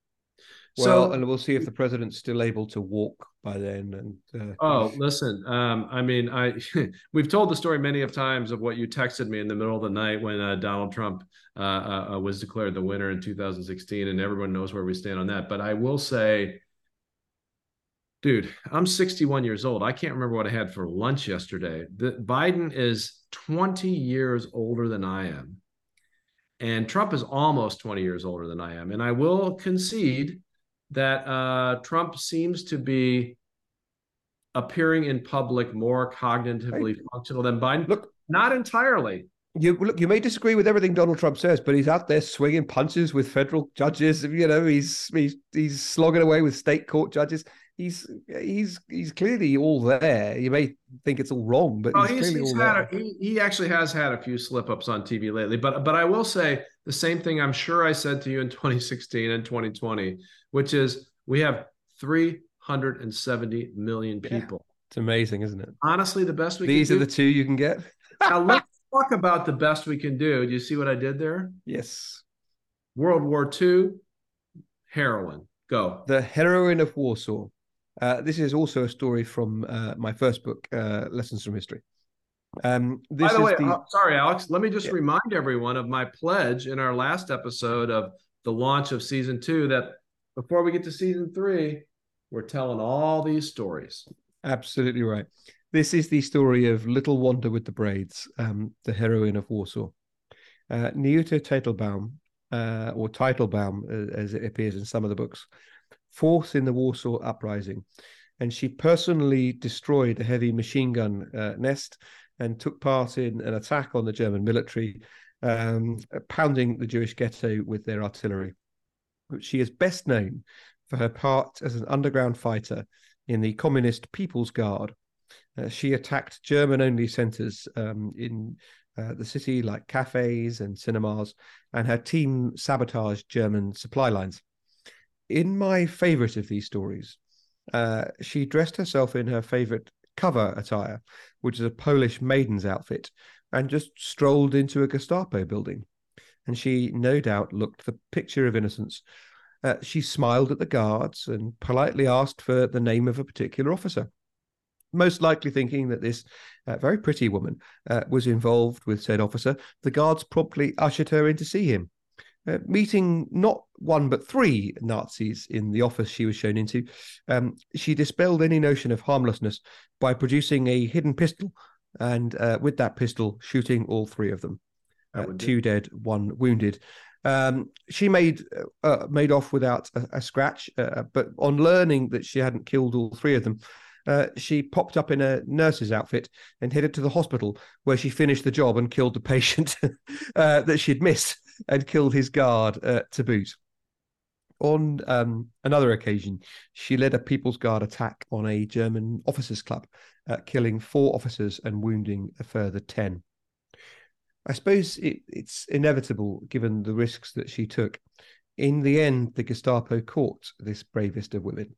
B: Well, so, and we'll see if the president's still able to walk by then. And
C: uh, oh, listen, um, I mean, I (laughs) we've told the story many of times of what you texted me in the middle of the night when uh, Donald Trump uh, uh, uh was declared the winner in 2016, and everyone knows where we stand on that. But I will say dude, I'm 61 years old. I can't remember what I had for lunch yesterday. The, Biden is 20 years older than I am. And Trump is almost 20 years older than I am. And I will concede that uh, Trump seems to be appearing in public more cognitively right. functional than Biden. Look, not entirely.
B: You look. You may disagree with everything Donald Trump says, but he's out there swinging punches with federal judges. You know, he's he's he's slogging away with state court judges he's he's he's clearly all there. You may think it's all wrong, but he's, he's, he's
C: had a, he, he actually has had a few slip ups on TV lately. But but I will say the same thing. I'm sure I said to you in (laughs) 2016 and 2020, which is we have 370 million people. Yeah,
B: it's amazing, isn't it?
C: Honestly, the best we can do.
B: these
C: are
B: do, the two you can get. (laughs)
C: now let's (laughs) talk about the best we can do. Do you see what I did there?
B: Yes.
C: World War II, heroin. Go.
B: The heroine of Warsaw. Uh, this is also a story from uh, my first book, uh, Lessons from History. Um,
C: By the way, the... Uh, sorry, Alex. Let me just yeah. remind everyone of my pledge in our last episode of the launch of season two that before we get to season three, we're telling all these stories.
B: Absolutely right. This is the story of Little Wanda with the Braids, um, the heroine of Warsaw. Uh, Nyuta Teitelbaum, uh, or Teitelbaum, as it appears in some of the books, fourth in the Warsaw Uprising. And she personally destroyed a heavy machine gun uh, nest and took part in an attack on the German military um, pounding the Jewish ghetto with their artillery. She is best known for her part as an underground fighter in the Communist People's Guard. Uh, she attacked German only centers um, in uh, the city, like cafes and cinemas, and her team sabotaged German supply lines. In my favorite of these stories, uh, she dressed herself in her favorite cover attire, which is a Polish maiden's outfit, and just strolled into a Gestapo building. And she no doubt looked the picture of innocence. Uh, she smiled at the guards and politely asked for the name of a particular officer most likely thinking that this uh, very pretty woman uh, was involved with said officer, the guards promptly ushered her in to see him. Uh, meeting not one but three Nazis in the office she was shown into, um, she dispelled any notion of harmlessness by producing a hidden pistol and, uh, with that pistol, shooting all three of them. Uh, two dead, one wounded. Um, she made uh, made off without a, a scratch, but on learning that she hadn't killed all three of them, uh, she popped up in a nurse's outfit and headed to the hospital where she finished the job and killed the patient (laughs) uh, that she'd missed and killed his guard uh, to boot. On um, another occasion, she led a People's Guard attack on a German officers' club, uh, killing four officers and wounding a further 10. I suppose it, it's inevitable given the risks that she took. In the end, the Gestapo caught this bravest of women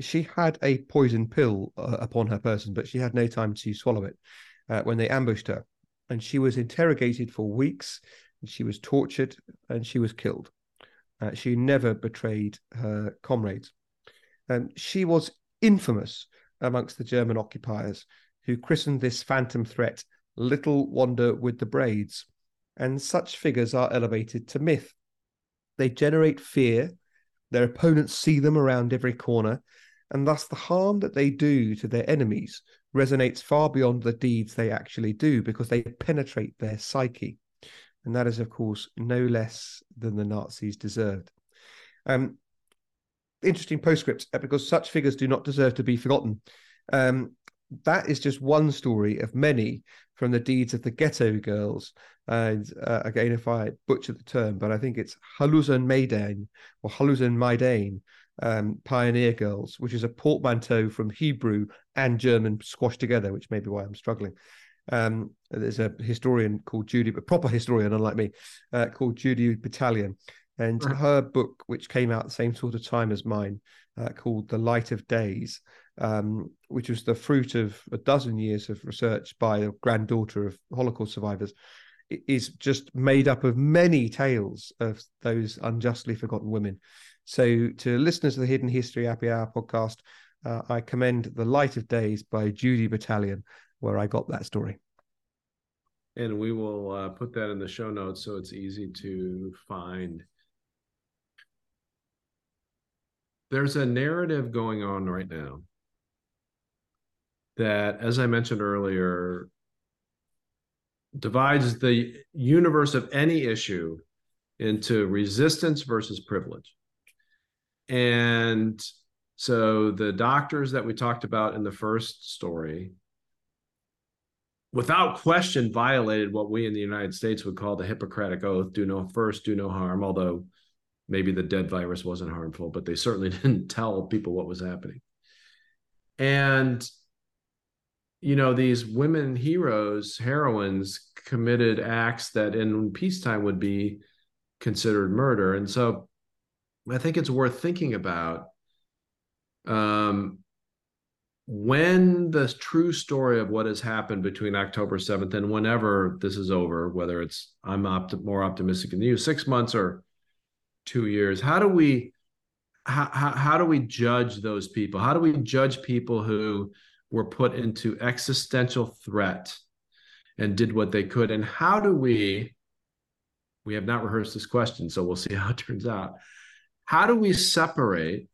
B: she had a poison pill uh, upon her person, but she had no time to swallow it uh, when they ambushed her. And she was interrogated for weeks, she was tortured, and she was killed. Uh, she never betrayed her comrades. Um, she was infamous amongst the German occupiers, who christened this phantom threat Little Wanda with the Braids. And such figures are elevated to myth. They generate fear. Their opponents see them around every corner, and thus the harm that they do to their enemies resonates far beyond the deeds they actually do because they penetrate their psyche. And that is, of course, no less than the Nazis deserved. Um, interesting postscript uh, because such figures do not deserve to be forgotten. Um, that is just one story of many from the deeds of the ghetto girls. And uh, again, if I butcher the term, but I think it's Haluzen Maidan or Haluzen Maidan, um, Pioneer Girls, which is a portmanteau from Hebrew and German squashed together, which may be why I'm struggling. Um, there's a historian called Judy, a proper historian, unlike me, uh, called Judy Batalion. And right. her book, which came out the same sort of time as mine, uh, called The Light of Days, um, which was the fruit of a dozen years of research by a granddaughter of Holocaust survivors, is just made up of many tales of those unjustly forgotten women. So, to listeners of the Hidden History Happy Hour podcast, uh, I commend The Light of Days by Judy Batalion, where I got that story.
C: And we will uh, put that in the show notes so it's easy to find. There's a narrative going on right now that, as I mentioned earlier, divides the universe of any issue into resistance versus privilege. And so the doctors that we talked about in the first story, without question, violated what we in the United States would call the Hippocratic Oath do no first, do no harm, although maybe the dead virus wasn't harmful, but they certainly (laughs) didn't tell people what was happening. And you know, these women heroes, heroines committed acts that in peacetime would be considered murder. And so I think it's worth thinking about um, when the true story of what has happened between October 7th and whenever this is over, whether it's I'm opt- more optimistic than you, six months or two years, how do we how, how, how do we judge those people? How do we judge people who were put into existential threat and did what they could? And how do we we have not rehearsed this question, so we'll see how it turns out how do we separate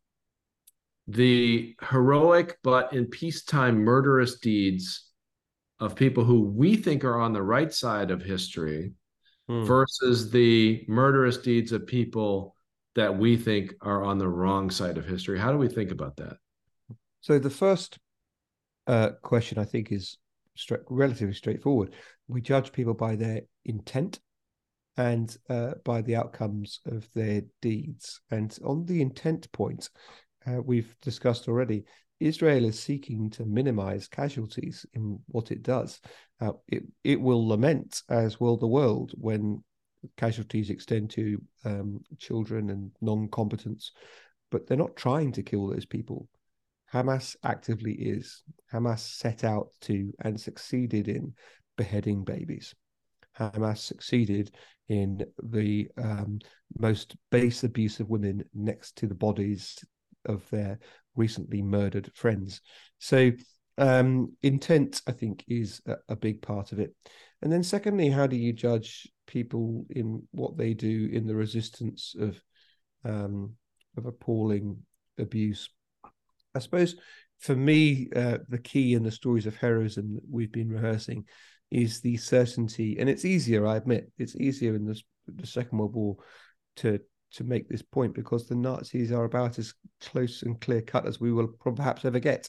C: the heroic but in peacetime murderous deeds of people who we think are on the right side of history hmm. versus the murderous deeds of people that we think are on the wrong side of history how do we think about that
B: so the first uh, question i think is relatively straightforward we judge people by their intent and uh, by the outcomes of their deeds. And on the intent point, uh, we've discussed already, Israel is seeking to minimize casualties in what it does. Uh, it, it will lament, as will the world, when casualties extend to um, children and non combatants, but they're not trying to kill those people. Hamas actively is. Hamas set out to and succeeded in beheading babies. Hamas succeeded in the um, most base abuse of women next to the bodies of their recently murdered friends. So, um, intent, I think, is a, a, big part of it. And then, secondly, how do you judge people in what they do in the resistance of um, of appalling abuse? I suppose for me, uh, the key in the stories of heroism that we've been rehearsing is the certainty, and it's easier, I admit, it's easier in the, the Second World War to to make this point because the Nazis are about as close and clear cut as we will perhaps ever get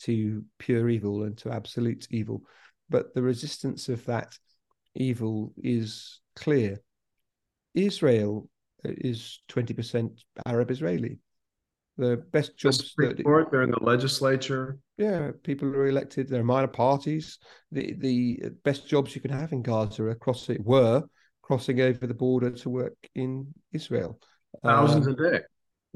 B: to pure evil and to absolute evil. But the resistance of that evil is clear. Israel uh, is 20% Arab Israeli. The best jobs
C: the that, they're in the legislature.
B: Yeah, people are elected. There are minor parties. The the best jobs you can have in Gaza across crossing were crossing over the border to work in Israel.
C: Thousands um, a day.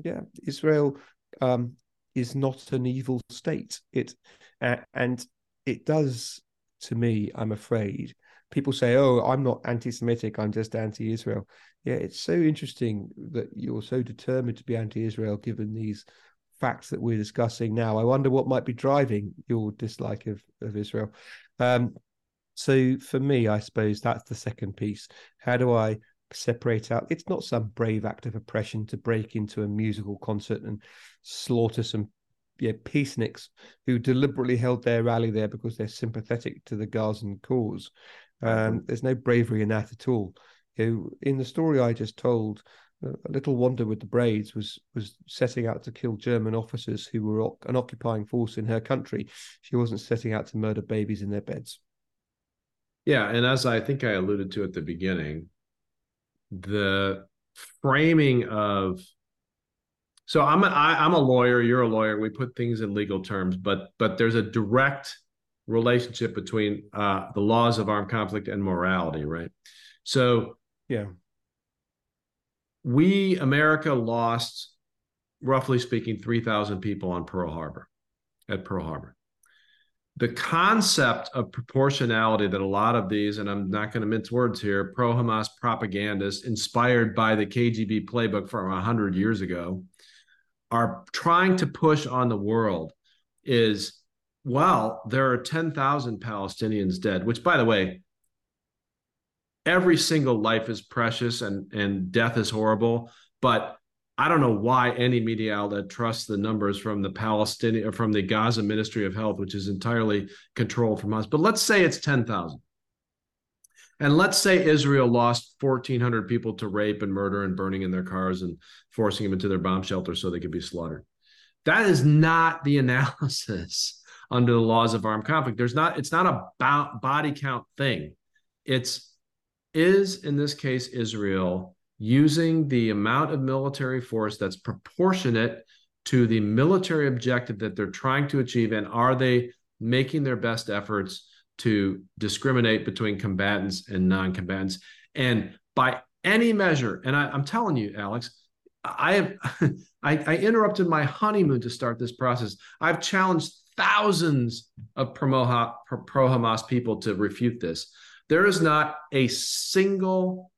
B: Yeah, Israel um, is not an evil state. It uh, and it does to me. I'm afraid people say, "Oh, I'm not anti-Semitic. I'm just anti-Israel." Yeah, it's so interesting that you're so determined to be anti-Israel, given these facts that we're discussing now. I wonder what might be driving your dislike of of Israel. Um, so for me, I suppose that's the second piece. How do I separate out? It's not some brave act of oppression to break into a musical concert and slaughter some yeah, peaceniks who deliberately held their rally there because they're sympathetic to the Gazan cause. Um, mm-hmm. There's no bravery in that at all. You know, in the story I just told, uh, a little Wanda with the braids was was setting out to kill German officers who were an occupying force in her country. She wasn't setting out to murder babies in their beds.
C: Yeah, and as I think I alluded to at the beginning, the framing of so I'm a, I, I'm a lawyer, you're a lawyer. We put things in legal terms, but but there's a direct relationship between uh, the laws of armed conflict and morality, right? So
B: yeah,
C: we America lost, roughly speaking, three thousand people on Pearl Harbor, at Pearl Harbor the concept of proportionality that a lot of these, and I'm not going to mince words here, pro Hamas propagandists inspired by the KGB playbook from 100 years ago are trying to push on the world is well, there are 10,000 Palestinians dead, which, by the way, every single life is precious and, and death is horrible. But I don't know why any media outlet trusts the numbers from the Palestinian uh, from the Gaza Ministry of Health, which is entirely controlled from us. But let's say it's 10,000. And let's say Israel lost 1,400 people to rape and murder and burning in their cars and forcing them into their bomb shelter so they could be slaughtered. That is not the analysis (laughs) under the laws of armed conflict. There's not, it's not a body count thing. It's is in this case Israel using the amount of military force that's proportionate to the military objective that they're trying to achieve and are they making their best efforts to discriminate between combatants and non-combatants. And by any measure and I, am telling you alex i have (laughs) I, I interrupted my honeymoon to start this process. I've challenged thousands of pro-hamas people to refute this. There is not a single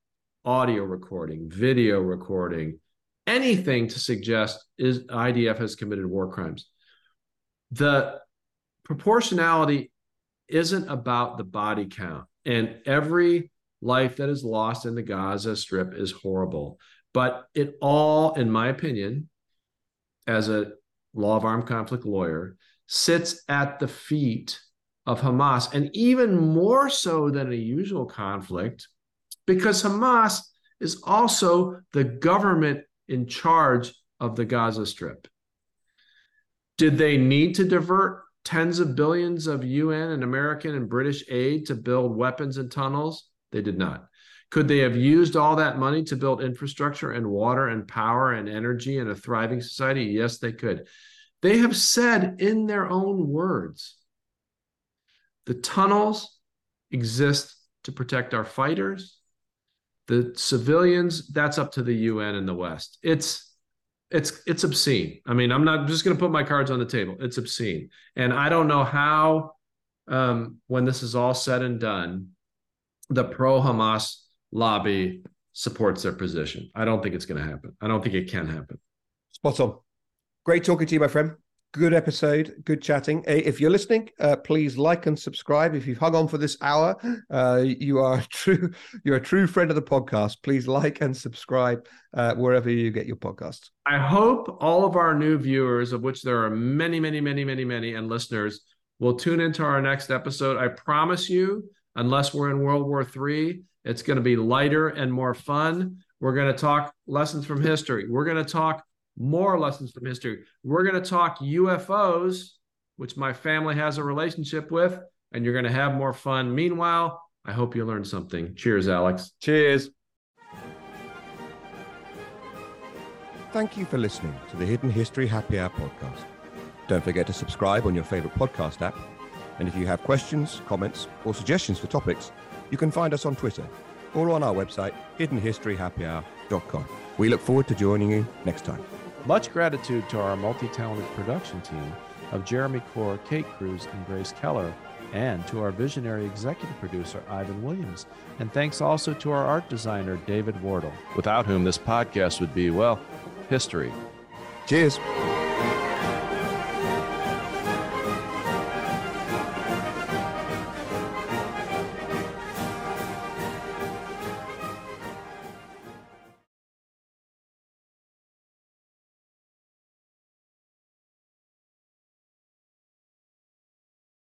C: audio recording, video recording, anything to suggest is IDF has committed war crimes. The proportionality isn't about the body count, and every life that is lost in the Gaza Strip is horrible. But it all, in my opinion, as a law of armed conflict lawyer, sits at the feet of Hamas, and even more so than a usual conflict, because Hamas is also the government in charge of the Gaza Strip. Did they need to divert tens of billions of UN and American and British aid to build weapons and tunnels? They did not. Could they have used all that money to build infrastructure and water and power and energy and a thriving society? Yes, they could. They have said in their own words the tunnels exist to protect our fighters. The civilians, that's up to the UN and the West. It's it's it's obscene. I mean, I'm not I'm just going to put my cards on the table. It's obscene, and I don't know how, um, when this is all said and done, the pro Hamas lobby supports their position. I don't think it's going to happen. I don't think it can happen.
B: Spot on. Great talking to you, my friend. Good episode. Good chatting. If you're listening, uh, please like and subscribe. If you've hung on for this hour, uh, you are (laughs) true you're a true friend of the podcast. Please like and subscribe uh, wherever you get your podcasts.
C: I hope all of our new viewers, of which there are many, many, many, many, many, and listeners, will tune into our next episode. I promise you, unless we're in World War III, it's going to be lighter and more fun. We're going to talk lessons from history. We're going to talk more lessons from history. We're going to talk UFOs, which my family has a relationship with, and you're going to have more fun. Meanwhile, I hope you learned something. Cheers, Alex.
B: Cheers.
D: Thank you for listening to the Hidden History Happy Hour podcast. Don't forget to subscribe on your favorite podcast app. And if you have questions, comments, or suggestions for topics, you can find us on Twitter or on our website, hiddenhistoryhappyhour.com. We look forward to joining you next time.
A: Much gratitude to our multi talented production team of Jeremy Core, Kate Cruz, and Grace Keller, and to our visionary executive producer, Ivan Williams. And thanks also to our art designer, David Wardle, without whom this podcast would be, well, history.
D: Cheers.